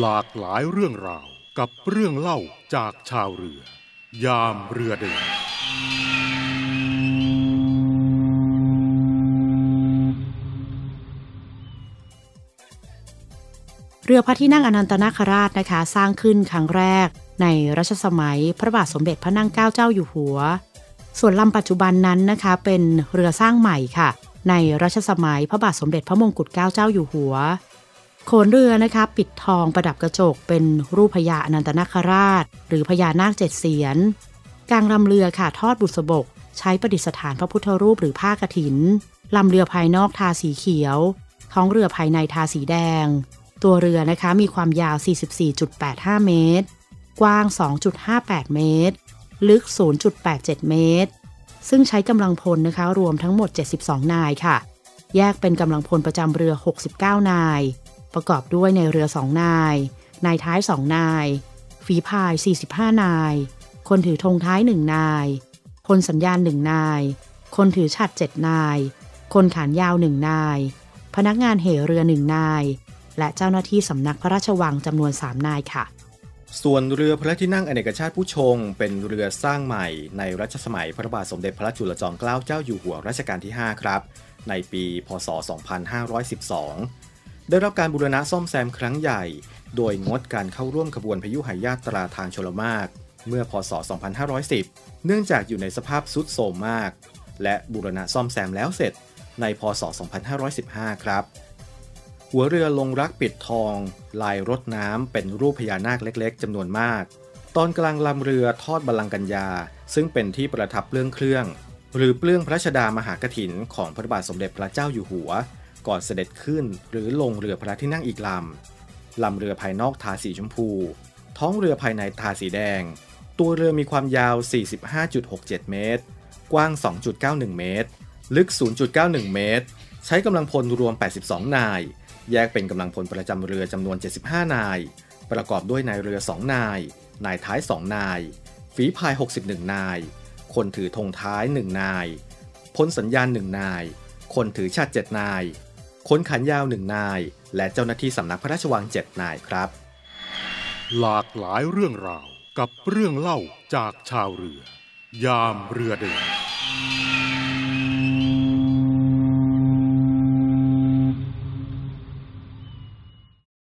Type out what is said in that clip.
หลากหลายเรื่องราวกับเรื่องเล่าจากชาวเรือ ยามเรือเดินเรือพระที่นั่งอนันตนาคราชนะคะ สร้างขึ้นครั้งแรก ในรัชสมัยพระบาทสมเด็จพระนั่งเกล้าเจ้าอยู่หัว ส่วนลำปัจจุบันนั้นนะคะเป็นเรือสร้างใหม่ค่ะ ในรัชสมัยพระบาทสมเด็จพระมงกุฎเกล้าเจ้าอยู่หัว โขนเรือนะคะปิดทองประดับกระจกเป็นรูปพญาอนันตนาคราช หรือพญานาคเจ็ดเสียนกลางลำเรือค่ะทอดบุษบก ใช้ประดิษฐานพระพุทธรูปหรือผ้ากฐินลำเรือภายนอกทาสีเขียว ท้องเรือภายในทาสีแดง ตัวเรือนะคะมีความยาว 44.85 เมตร กว้าง 2.58 เมตร ลึก 0.87 เมตร ซึ่งใช้กำลังพลนะคะ รวมทั้งหมด 72 นายค่ะ แยกเป็นกำลังพลประจำเรือ 69 นาย ประกอบด้วยในเรือ2นาย นายท้าย2นาย ฝีพาย 45 นาย คนถือธงท้าย1นาย คนสัญญาณ1นาย คนถือฉัด7นาย คนขานยาว1นาย พนักงานเหเรือ1นาย และเจ้าหน้าที่สำนักพระราชวังจำนวน3นายค่ะส่วนเรือพระที่นั่งอเนกชาติผู้ชง เป็นเรือสร้างใหม่ในรัชสมัยพระบาทสมเด็จพระจุลจอมเกล้าเจ้าอยู่หัวรัชกาลที่ 5 ครับ ในปี พศ 2512 ได้รับการบูรณะซ่อมแซมครั้งใหญ่ โดยงดการเข้าร่วมขบวนพยุหายาตราทางชลมาก เมื่อพศ 2510 เนื่องจากอยู่ในสภาพสุดโทรมมาก และบูรณะซ่อมแซมแล้วเสร็จในพศ 2515 ครับ หัวเรือลงรักปิดทอง ลายรถน้ำเป็นรูปพญานาคเล็กๆจำนวนมาก ตอนกลางลำเรือทอดบัลลังก์กัญญา ซึ่งเป็นที่ประทับเปลื้องเครื่อง หรือเปลื้องพระชดามหากถินของพระบาทสมเด็จพระเจ้าอยู่หัว ก่อนเสด็จขึ้นหรือลงเรือพระที่นั่งอีกลำ ลำเรือภายนอกทาสีชมพู ท้องเรือภายในทาสีแดง ตัวเรือมีความยาว 45.67 เมตร กว้าง 2.91 เมตร ลึก 0.91 เมตร ใช้กำลังพลรวม 82 นาย แยกเป็นกำลังพลประจำเรือจำนวน 75 นาย ประกอบด้วยนายเรือ 2 นาย นายท้าย 2 นาย ฝีพาย 61 นาย คนถือธงท้าย 1 นายพลสัญญาณ 1 นายคนถือชาติ 7 นาย คนขันยาวหนึ่งนาย และเจ้าหน้าที่สำนักพระราชวังเจ็ดนายครับ หลากหลายเรื่องราวกับเรื่องเล่าจากชาวเรือ ยามเรือเดิน